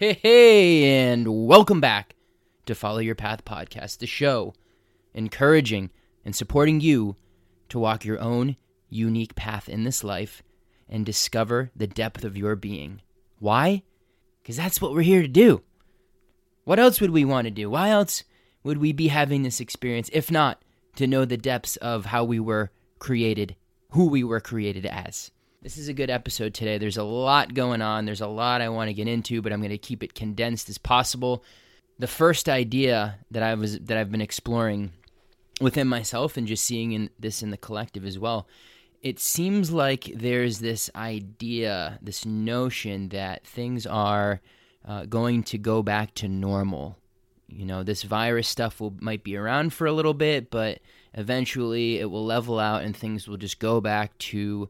Hey, hey, and welcome back to Follow Your Path podcast, the show encouraging and supporting you to walk your own unique path in this life and discover the depth of your being. Why? Because that's what we're here to do. What else would we want to do? Why else would we be having this experience if not to know the depths of how we were created, who we were created as? This is a good episode today. There's a lot going on. There's a lot I want to get into, but I'm going to keep it condensed as possible. The first idea that I was that I've been exploring within myself and just seeing in this in the collective as well. It seems like there's this idea, this notion that things are uh, going to go back to normal. You know, this virus stuff will might be around for a little bit, but eventually it will level out and things will just go back to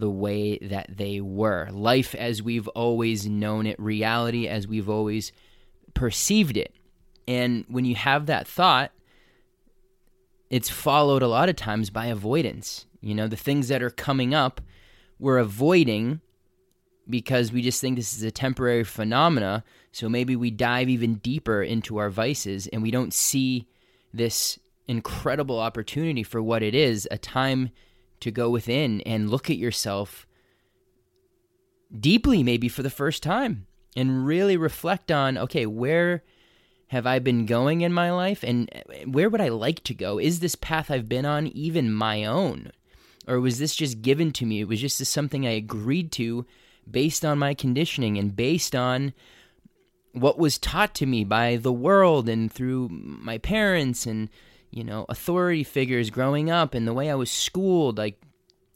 the way that they were. Life as we've always known it, reality as we've always perceived it. And when you have that thought, it's followed a lot of times by avoidance. You know, the things that are coming up, we're avoiding because we just think this is a temporary phenomena. So maybe we dive even deeper into our vices and we don't see this incredible opportunity for what it is a time to go within and look at yourself deeply, maybe for the first time, and really reflect on okay, where have I been going in my life and where would I like to go? Is this path I've been on even my own? Or was this just given to me? It was just something I agreed to based on my conditioning and based on what was taught to me by the world and through my parents and you know, authority figures growing up and the way I was schooled, like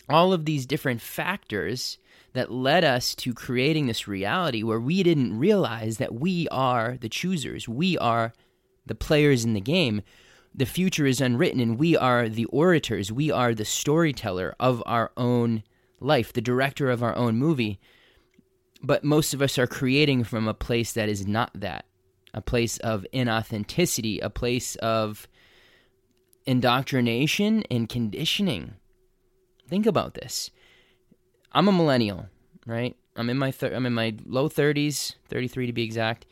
all of these different factors that led us to creating this reality where we didn't realize that we are the choosers. We are the players in the game. The future is unwritten, and we are the orators. We are the storyteller of our own life, the director of our own movie. But most of us are creating from a place that is not that a place of inauthenticity, a place of indoctrination and conditioning. Think about this. I'm a millennial, right? I'm in my I'm in my low 30s, 33 to be exact.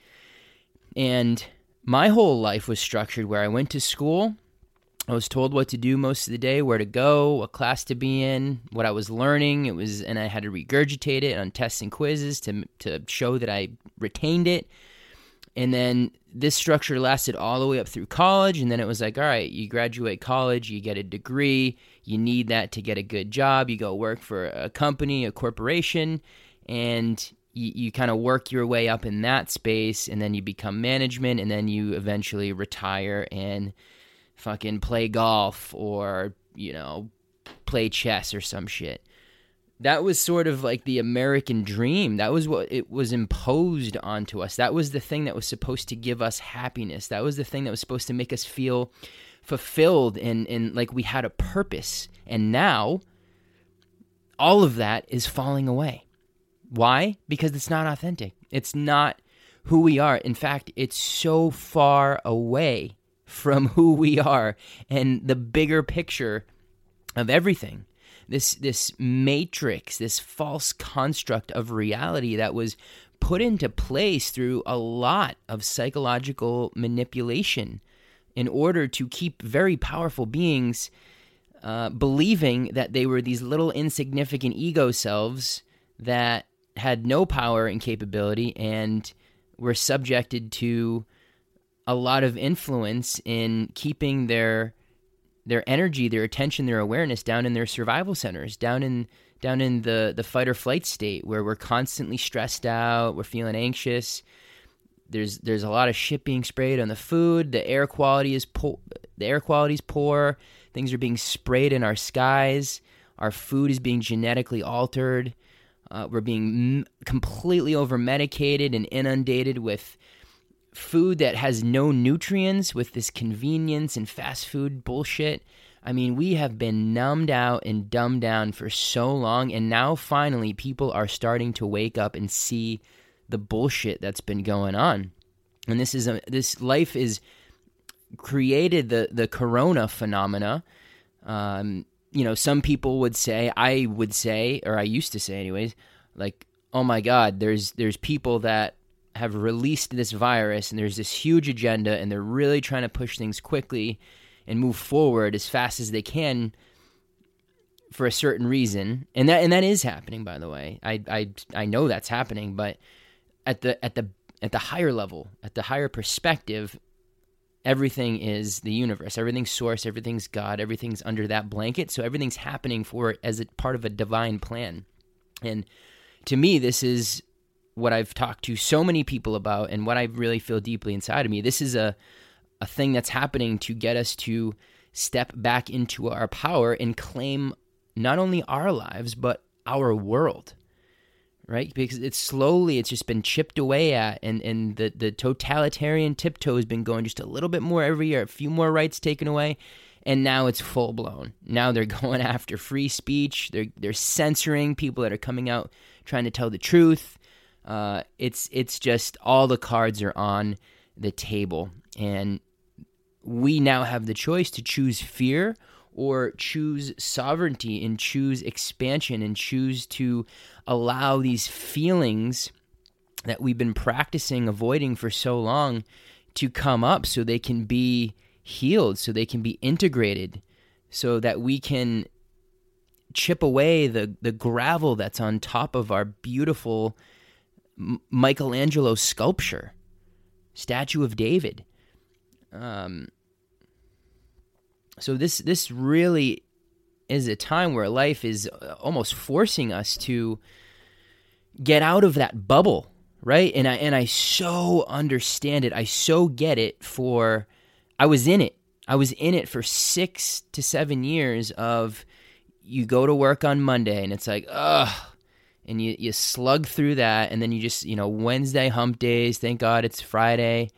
And my whole life was structured where I went to school, I was told what to do most of the day, where to go, what class to be in, what I was learning. It was, and I had to regurgitate it on tests and quizzes to to show that I retained it. And then this structure lasted all the way up through college. And then it was like, all right, you graduate college, you get a degree, you need that to get a good job. You go work for a company, a corporation, and you, you kind of work your way up in that space. And then you become management, and then you eventually retire and fucking play golf or, you know, play chess or some shit that was sort of like the American dream. That was what it was imposed onto us. That was the thing that was supposed to give us happiness. That was the thing that was supposed to make us feel fulfilled and, and like we had a purpose. And now all of that is falling away. Why? Because it's not authentic. It's not who we are. In fact, it's so far away from who we are and the bigger picture of everything this this matrix, this false construct of reality that was put into place through a lot of psychological manipulation in order to keep very powerful beings uh, believing that they were these little insignificant ego selves that had no power and capability and were subjected to a lot of influence in keeping their their energy, their attention, their awareness down in their survival centers, down in down in the the fight or flight state where we're constantly stressed out, we're feeling anxious. There's there's a lot of shit being sprayed on the food. The air quality is poor. The air quality is poor. Things are being sprayed in our skies. Our food is being genetically altered. Uh, we're being m- completely over medicated and inundated with food that has no nutrients with this convenience and fast food bullshit. I mean, we have been numbed out and dumbed down for so long, and now finally people are starting to wake up and see the bullshit that's been going on. And this is a, this life is created the the corona phenomena. Um, you know, some people would say, I would say, or I used to say, anyways, like, oh my God, there's there's people that have released this virus and there's this huge agenda and they're really trying to push things quickly and move forward as fast as they can for a certain reason. And that and that is happening by the way. I I I know that's happening, but at the at the at the higher level, at the higher perspective, everything is the universe. Everything's source, everything's God, everything's under that blanket. So everything's happening for as a part of a divine plan. And to me, this is what I've talked to so many people about and what I really feel deeply inside of me. This is a a thing that's happening to get us to step back into our power and claim not only our lives but our world. Right? Because it's slowly it's just been chipped away at and, and the, the totalitarian tiptoe has been going just a little bit more every year, a few more rights taken away and now it's full blown. Now they're going after free speech. They're they're censoring people that are coming out trying to tell the truth. Uh, it's it's just all the cards are on the table, and we now have the choice to choose fear or choose sovereignty and choose expansion and choose to allow these feelings that we've been practicing avoiding for so long to come up so they can be healed so they can be integrated so that we can chip away the, the gravel that's on top of our beautiful Michelangelo sculpture, statue of David. Um, so this this really is a time where life is uh, almost forcing us to get out of that bubble, right? And I and I so understand it. I so get it for I was in it. I was in it for six to seven years of you go to work on Monday and it's like, ugh. And you, you slug through that and then you just, you know, Wednesday hump days, thank God it's Friday.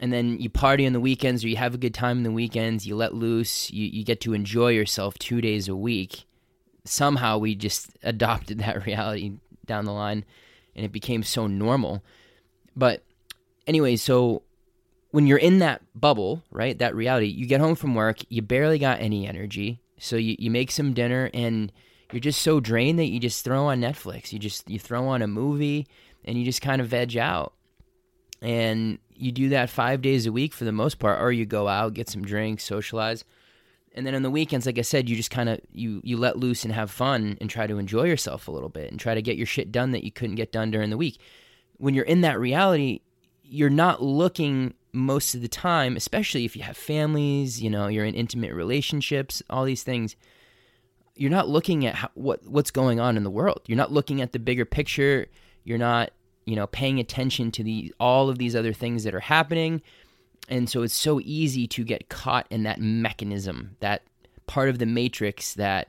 And then you party on the weekends or you have a good time in the weekends, you let loose, you, you get to enjoy yourself two days a week. Somehow we just adopted that reality down the line and it became so normal. But anyway, so when you're in that bubble, right, that reality, you get home from work, you barely got any energy. So you, you make some dinner and you're just so drained that you just throw on Netflix. You just you throw on a movie and you just kind of veg out. And you do that 5 days a week for the most part or you go out, get some drinks, socialize. And then on the weekends like I said, you just kind of you you let loose and have fun and try to enjoy yourself a little bit and try to get your shit done that you couldn't get done during the week. When you're in that reality, you're not looking most of the time, especially if you have families, you know, you're in intimate relationships, all these things, you're not looking at how, what what's going on in the world. You're not looking at the bigger picture. You're not, you know, paying attention to the all of these other things that are happening. And so it's so easy to get caught in that mechanism, that part of the matrix that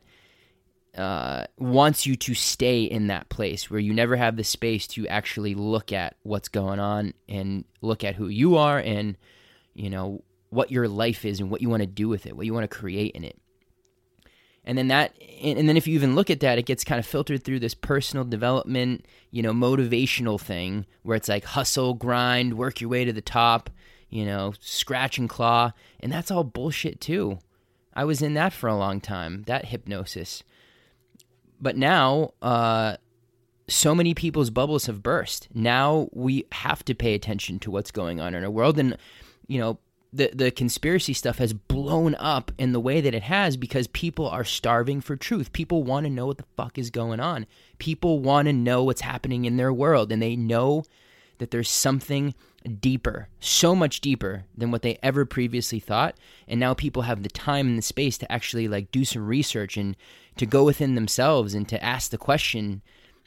uh, wants you to stay in that place where you never have the space to actually look at what's going on and look at who you are and you know what your life is and what you want to do with it, what you want to create in it. And then that and then if you even look at that it gets kind of filtered through this personal development, you know, motivational thing where it's like hustle, grind, work your way to the top, you know, scratch and claw, and that's all bullshit too. I was in that for a long time, that hypnosis but now, uh, so many people's bubbles have burst. Now we have to pay attention to what's going on in our world, and you know the the conspiracy stuff has blown up in the way that it has because people are starving for truth. People want to know what the fuck is going on. People want to know what's happening in their world, and they know that there's something deeper, so much deeper than what they ever previously thought. And now people have the time and the space to actually like do some research and to go within themselves and to ask the question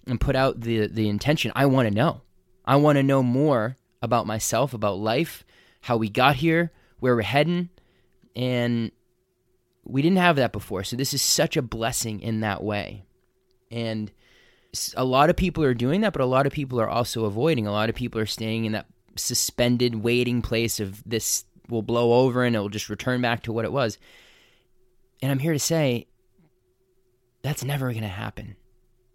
and put out the the intention I want to know. I want to know more about myself, about life, how we got here, where we're heading, and we didn't have that before. So this is such a blessing in that way. And a lot of people are doing that, but a lot of people are also avoiding. A lot of people are staying in that suspended waiting place of this will blow over and it'll just return back to what it was. And I'm here to say that's never going to happen.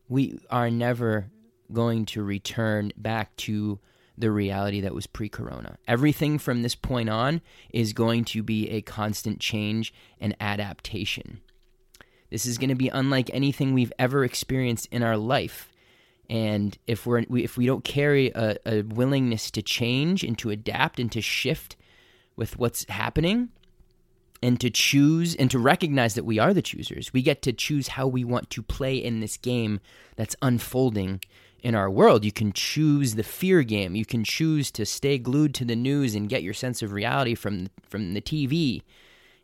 We are never going to return back to the reality that was pre corona. Everything from this point on is going to be a constant change and adaptation. This is going to be unlike anything we've ever experienced in our life. And if we're we, if we don't carry a, a willingness to change and to adapt and to shift with what's happening, and to choose and to recognize that we are the choosers. We get to choose how we want to play in this game that's unfolding in our world. You can choose the fear game. You can choose to stay glued to the news and get your sense of reality from from the TV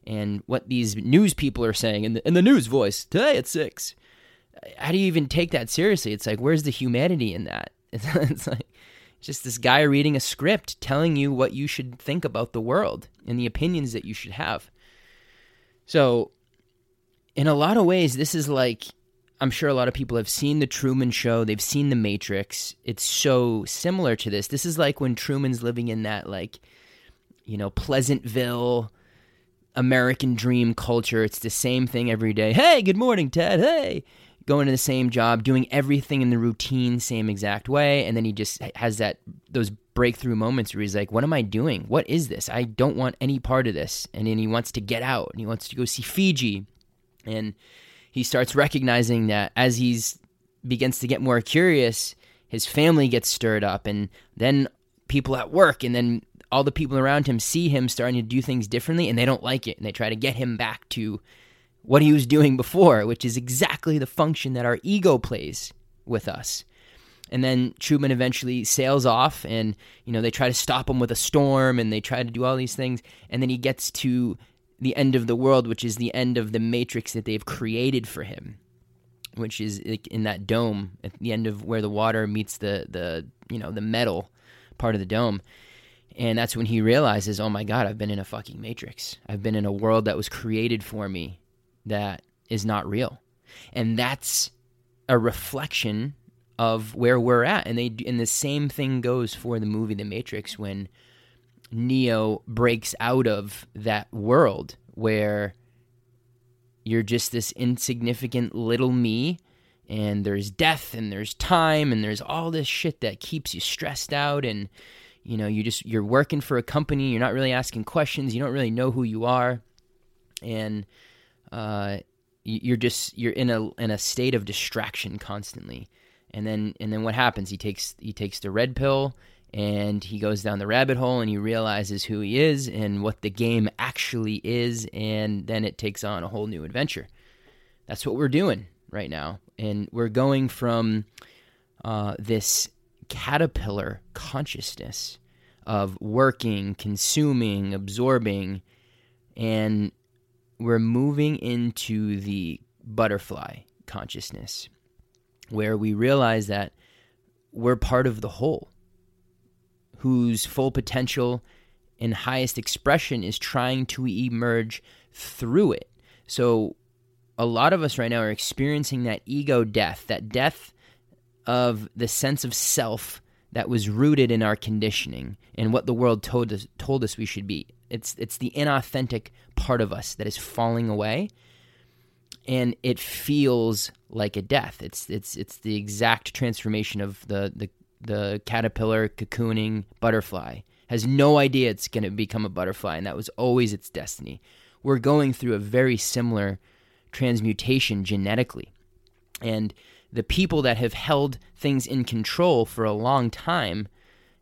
and what these news people are saying in the, the news voice today at six. How do you even take that seriously? It's like where's the humanity in that? It's, like just this guy reading a script telling you what you should think about the world and the opinions that you should have. So, in a lot of ways, this is like I'm sure a lot of people have seen The Truman Show, they've seen The Matrix. It's so similar to this. This is like when Truman's living in that, like, you know, Pleasantville. American dream culture. It's the same thing every day. Hey, good morning, Ted. Hey, going to the same job, doing everything in the routine, same exact way, and then he just has that those breakthrough moments where he's like, "What am I doing? What is this? I don't want any part of this." And then he wants to get out and he wants to go see Fiji, and he starts recognizing that as he's begins to get more curious, his family gets stirred up, and then people at work, and then all the people around him see him starting to do things differently, and they don't like it, and they try to get him back to what he was doing before, which is exactly the function that our ego plays with us. And then Truman eventually sails off, and you know they try to stop him with a storm, and they try to do all these things, and then he gets to the end of the world, which is the end of the matrix that they've created for him, which is in that dome at the end of where the water meets the the you know the metal part of the dome. And that's when he realizes, oh my God, I've been in a fucking matrix. I've been in a world that was created for me that is not real. And that's a reflection of where we're at. And they and the same thing goes for the movie The Matrix when Neo breaks out of that world where you're just this insignificant little me and there's death and there's time and there's all this shit that keeps you stressed out and you know you just you're working for a company you're not really asking questions you don't really know who you are and uh, you're just you're in a in a state of distraction constantly. And then and then what happens? He takes he takes the red pill and he goes down the rabbit hole and he realizes who he is and what the game actually is and then it takes on a whole new adventure. That's what we're doing right now. And we're going from uh, this caterpillar consciousness of working consuming absorbing and we're moving into the butterfly consciousness where we realize that we're part of the whole whose full potential and highest expression is trying to emerge through it. So a lot of us right now are experiencing that ego death, that death of the sense of self that was rooted in our conditioning and what the world told us told us we should be. It's it's the inauthentic part of us that is falling away and it feels like a death. It's it's it's the exact transformation of the the, the caterpillar cocooning butterfly. Has no idea it's going to become a butterfly and that was always its destiny. We're going through a very similar transmutation genetically. And the people that have held things in control for a long time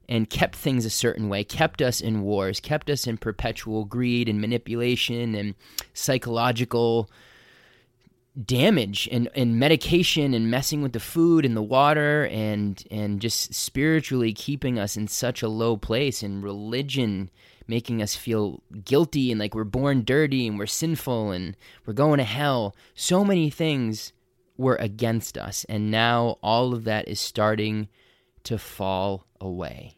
and kept things a certain way, kept us in wars, kept us in perpetual greed and manipulation and psychological damage and, and medication and messing with the food and the water and and just spiritually keeping us in such a low place and religion making us feel guilty and like we're born dirty and we're sinful and we're going to hell so many things were against us and now all of that is starting to fall away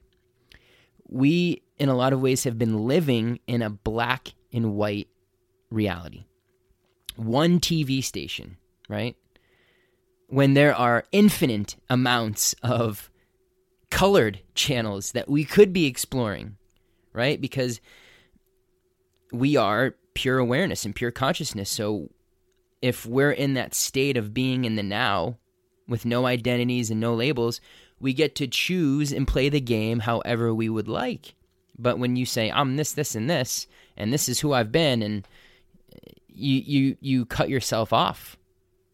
we, in a lot of ways, have been living in a black and white reality. One TV station, right? When there are infinite amounts of colored channels that we could be exploring, right? Because we are pure awareness and pure consciousness. So if we're in that state of being in the now with no identities and no labels, we get to choose and play the game however we would like. But when you say I'm this, this, and this, and this is who I've been, and you you you cut yourself off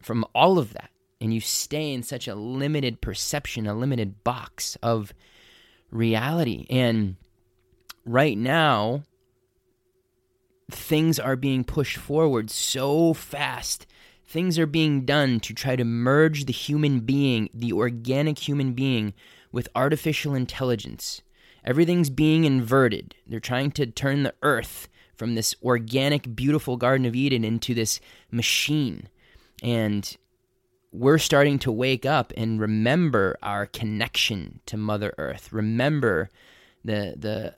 from all of that, and you stay in such a limited perception, a limited box of reality. And right now, things are being pushed forward so fast. Things are being done to try to merge the human being, the organic human being, with artificial intelligence. Everything's being inverted. They're trying to turn the earth from this organic, beautiful Garden of Eden into this machine. And we're starting to wake up and remember our connection to Mother Earth. Remember the the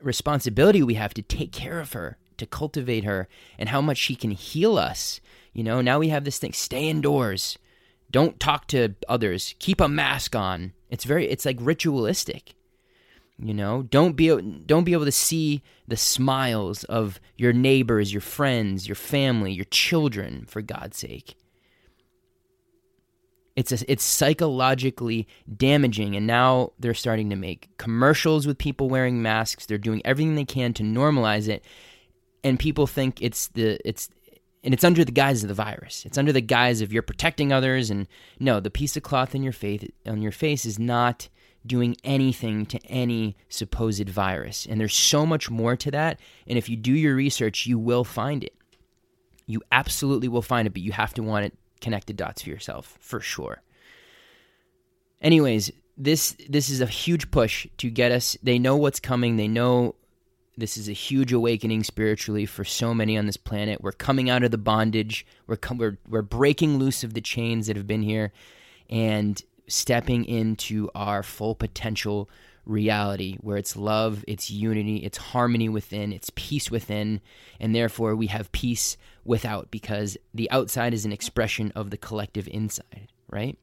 responsibility we have to take care of her, to cultivate her, and how much she can heal us. You know, now we have this thing: stay indoors, don't talk to others, keep a mask on. It's very, it's like ritualistic. You know, don't be don't be able to see the smiles of your neighbors, your friends, your family, your children. For God's sake, it's a, it's psychologically damaging, and now they're starting to make commercials with people wearing masks. They're doing everything they can to normalize it, and people think it's the it's and it's under the guise of the virus. It's under the guise of you're protecting others, and no, the piece of cloth in your face on your face is not doing anything to any supposed virus. And there's so much more to that. And if you do your research, you will find it. You absolutely will find it, but you have to want it connected dots for yourself for sure. Anyways, this this is a huge push to get us. They know what's coming. They know this is a huge awakening spiritually for so many on this planet. We're coming out of the bondage. We're com- we're we're breaking loose of the chains that have been here, and stepping into our full potential reality where it's love, it's unity, it's harmony within, it's peace within, and therefore we have peace without because the outside is an expression of the collective inside, right?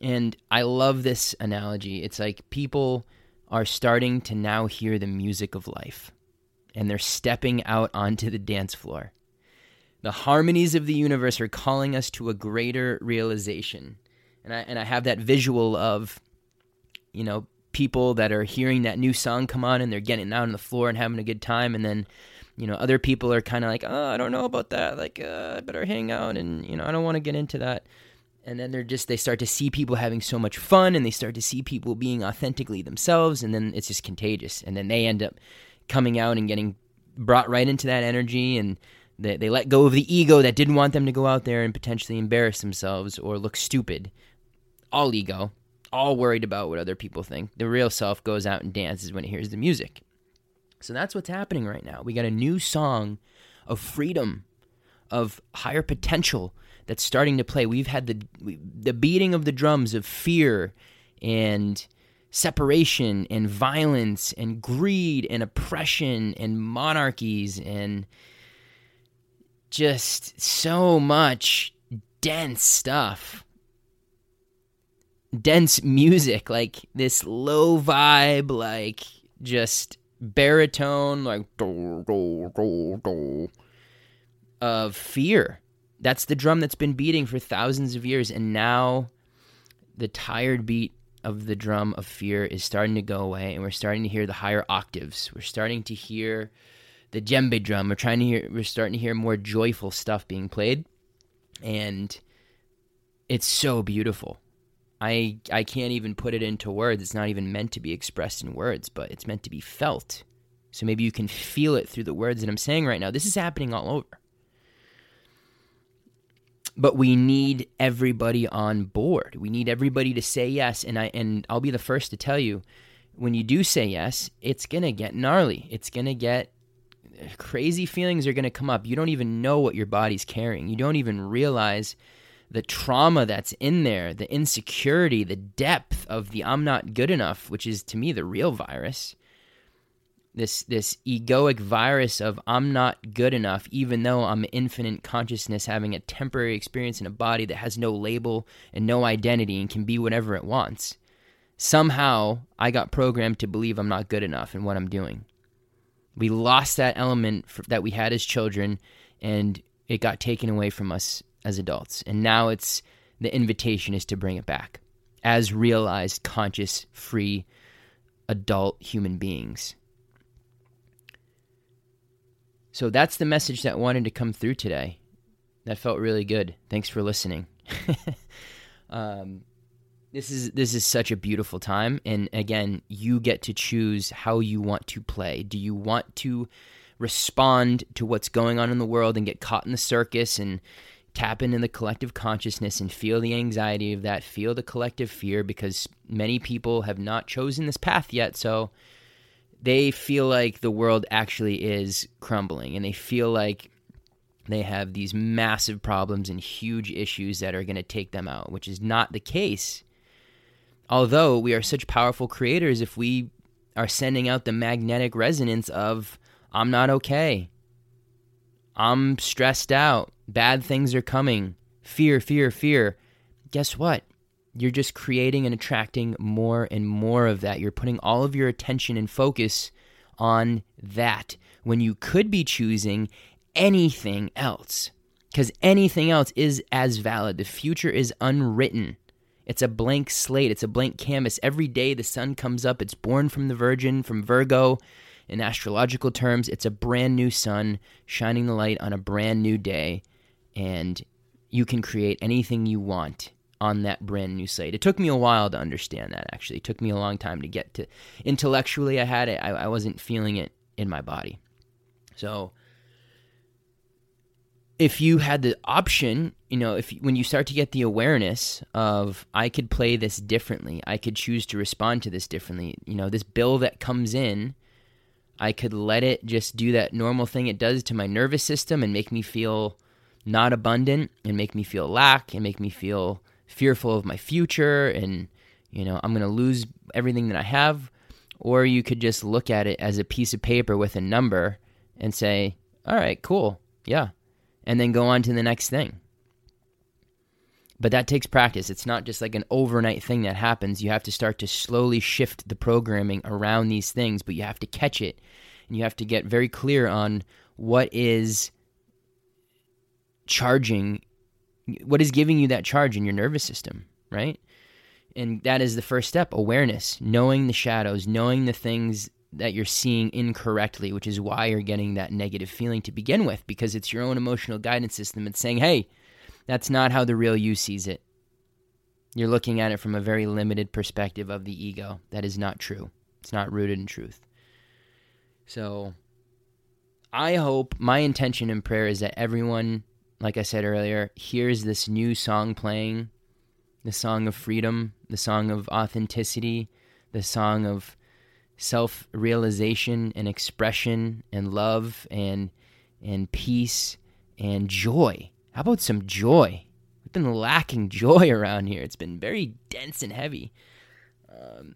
And I love this analogy. It's like people are starting to now hear the music of life and they're stepping out onto the dance floor. The harmonies of the universe are calling us to a greater realization. And I and I have that visual of, you know, people that are hearing that new song come on and they're getting out on the floor and having a good time, and then, you know, other people are kind of like, oh, I don't know about that, like, uh, I better hang out, and you know, I don't want to get into that. And then they're just they start to see people having so much fun, and they start to see people being authentically themselves, and then it's just contagious, and then they end up coming out and getting brought right into that energy. And they, they let go of the ego that didn't want them to go out there and potentially embarrass themselves or look stupid all ego, all worried about what other people think. The real self goes out and dances when it hears the music. So that's what's happening right now. We got a new song of freedom, of higher potential that's starting to play. We've had the the beating of the drums of fear and separation and violence and greed and oppression and monarchies and just so much dense stuff dense music, like this low vibe, like just baritone, like do, do, do, of fear. That's the drum that's been beating for thousands of years, and now the tired beat of the drum of fear is starting to go away, and we're starting to hear the higher octaves. We're starting to hear the djembe drum. We're trying to hear. We're starting to hear more joyful stuff being played, and it's so beautiful. I I can't even put it into words. It's not even meant to be expressed in words, but it's meant to be felt. So maybe you can feel it through the words that I'm saying right now. This is happening all over. But we need everybody on board. We need everybody to say yes and I and I'll be the first to tell you when you do say yes, it's going to get gnarly. It's going to get crazy feelings are going to come up. You don't even know what your body's carrying. You don't even realize the trauma that's in there, the insecurity, the depth of the I'm not good enough, which is to me the real virus. This this egoic virus of I'm not good enough, even though I'm infinite consciousness having a temporary experience in a body that has no label and no identity and can be whatever it wants. Somehow I got programmed to believe I'm not good enough in what I'm doing. We lost that element that we had as children, and it got taken away from us as adults. And now it's the invitation is to bring it back as realized, conscious, free adult human beings. So that's the message that wanted to come through today. That felt really good. Thanks for listening. um, this is this is such a beautiful time, and again, you get to choose how you want to play. Do you want to respond to what's going on in the world and get caught in the circus and tap into the collective consciousness and feel the anxiety of that, feel the collective fear because many people have not chosen this path yet. So they feel like the world actually is crumbling and they feel like they have these massive problems and huge issues that are going to take them out, which is not the case. Although we are such powerful creators, if we are sending out the magnetic resonance of, I'm not okay, I'm stressed out, bad things are coming, fear, fear, fear, guess what? You're just creating and attracting more and more of that. You're putting all of your attention and focus on that when you could be choosing anything else. Because anything else is as valid. The future is unwritten. It's a blank slate, it's a blank canvas. Every day the sun comes up, it's born from the Virgin, from Virgo. In astrological terms, it's a brand new sun shining the light on a brand new day. And you can create anything you want on that brand new slate. It took me a while to understand that, actually. It took me a long time to get to. Intellectually, I had it, I, I wasn't feeling it in my body. So if you had the option, you know, if when you start to get the awareness of I could play this differently, I could choose to respond to this differently. You know, this bill that comes in, I could let it just do that normal thing it does to my nervous system and make me feel not abundant and make me feel lack and make me feel fearful of my future and you know, I'm going to lose everything that I have or you could just look at it as a piece of paper with a number and say, "All right, cool. Yeah, and then go on to the next thing. But that takes practice. It's not just like an overnight thing that happens. You have to start to slowly shift the programming around these things, but you have to catch it. And you have to get very clear on what is charging, what is giving you that charge in your nervous system, right? And that is the first step awareness, knowing the shadows, knowing the things that you're seeing incorrectly, which is why you're getting that negative feeling to begin with, because it's your own emotional guidance system. It's saying, hey, that's not how the real you sees it. You're looking at it from a very limited perspective of the ego. That is not true. It's not rooted in truth. So, I hope my intention and prayer is that everyone, like I said earlier, hears this new song playing the song of freedom, the song of authenticity, the song of self realization and expression and love and and peace and joy. How about some joy? We've been lacking joy around here. It's been very dense and heavy. Um,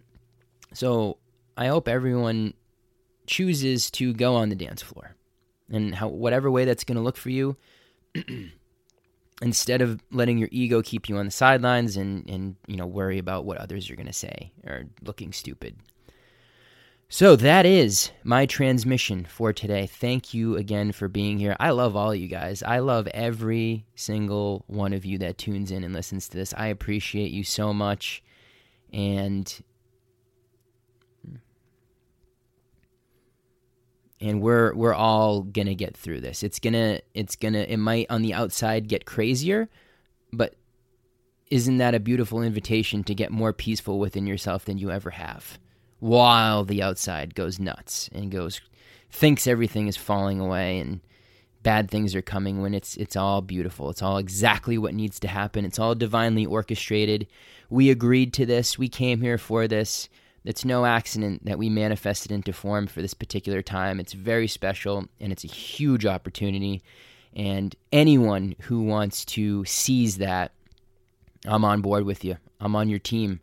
so I hope everyone chooses to go on the dance floor, and how whatever way that's going to look for you. instead of letting your ego keep you on the sidelines and and you know worry about what others are going to say or looking stupid so that is my transmission for today. Thank you again for being here. I love all you guys. I love every single one of you that tunes in and listens to this. I appreciate you so much. And and we're we're all going to get through this. It's going to it's going to it might on the outside get crazier, but isn't that a beautiful invitation to get more peaceful within yourself than you ever have? While the outside goes nuts and goes thinks everything is falling away and bad things are coming when it's it's all beautiful. It's all exactly what needs to happen. It's all divinely orchestrated. We agreed to this. We came here for this. It's no accident that we manifested into form for this particular time. It's very special and it's a huge opportunity. And anyone who wants to seize that, I'm on board with you. I'm on your team.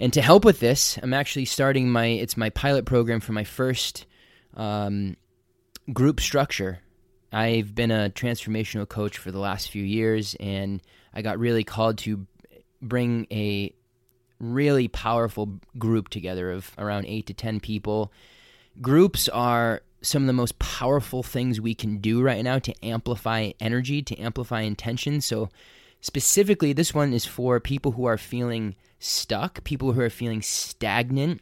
And to help with this, I'm actually starting my it's my pilot program for my first um, group structure. I've been a transformational coach for the last few years, and I got really called to bring a really powerful group together of around eight to ten people. Groups are some of the most powerful things we can do right now to amplify energy, to amplify intention. So, specifically, this one is for people who are feeling stuck, people who are feeling stagnant,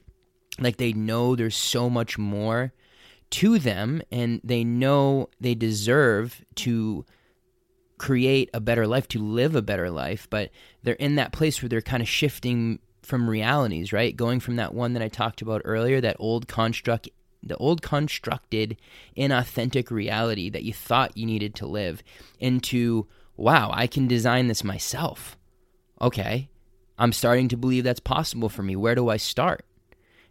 like they know there's so much more to them and they know they deserve to create a better life, to live a better life, but they're in that place where they're kind of shifting from realities, right? Going from that one that I talked about earlier, that old construct the old constructed inauthentic reality that you thought you needed to live into wow, I can design this myself. Okay. I'm starting to believe that's possible for me. Where do I start?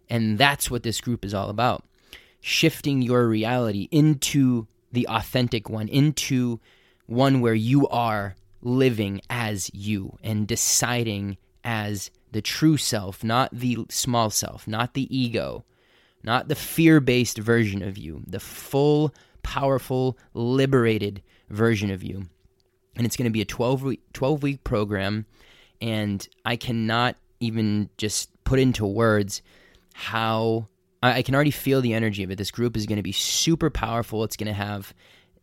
And that's what this group is all about. Shifting your reality into the authentic one, into one where you are living as you and deciding as the true self, not the small self, not the ego, not the fear based version of you, the full, powerful, liberated version of you. And it's going to be a 12 week, 12 week program. And I cannot even just put into words how I can already feel the energy of it. This group is going to be super powerful. It's going to have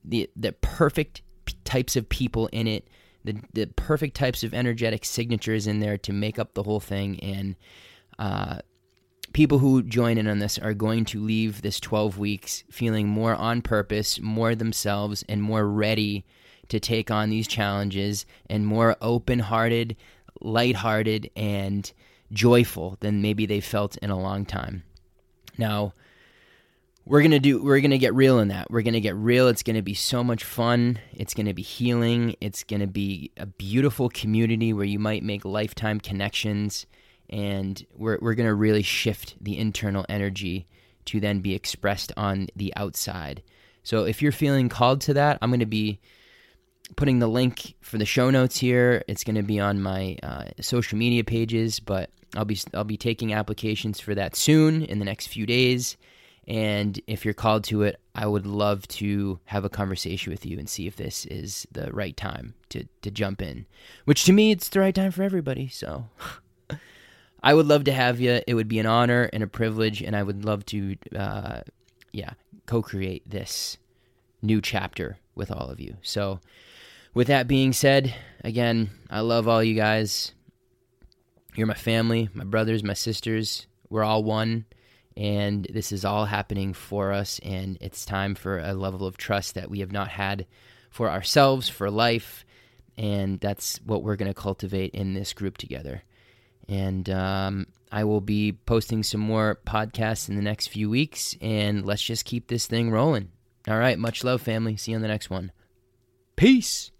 the the perfect types of people in it, the the perfect types of energetic signatures in there to make up the whole thing. And uh, people who join in on this are going to leave this 12 weeks feeling more on purpose, more themselves, and more ready to take on these challenges and more open hearted, light-hearted, and joyful than maybe they felt in a long time. Now, we're gonna do we're gonna get real in that. We're gonna get real. It's gonna be so much fun. It's gonna be healing. It's gonna be a beautiful community where you might make lifetime connections. And we're, we're gonna really shift the internal energy to then be expressed on the outside. So if you're feeling called to that i'm gonna be putting the link for the show notes here. It's going to be on my uh, social media pages, but I'll be I'll be taking applications for that soon in the next few days. And if you're called to it, I would love to have a conversation with you and see if this is the right time to to jump in. Which to me, it's the right time for everybody. So. I would love to have you. It would be an honor and a privilege, and I would love to, uh, yeah, co-create this new chapter with all of you. So, with that being said, again, I love all you guys. You're my family, my brothers, my sisters. We're all one. And this is all happening for us. And it's time for a level of trust that we have not had for ourselves, for life. And that's what we're going to cultivate in this group together. And um, I will be posting some more podcasts in the next few weeks. And let's just keep this thing rolling. All right. Much love, family. See you on the next one. Peace.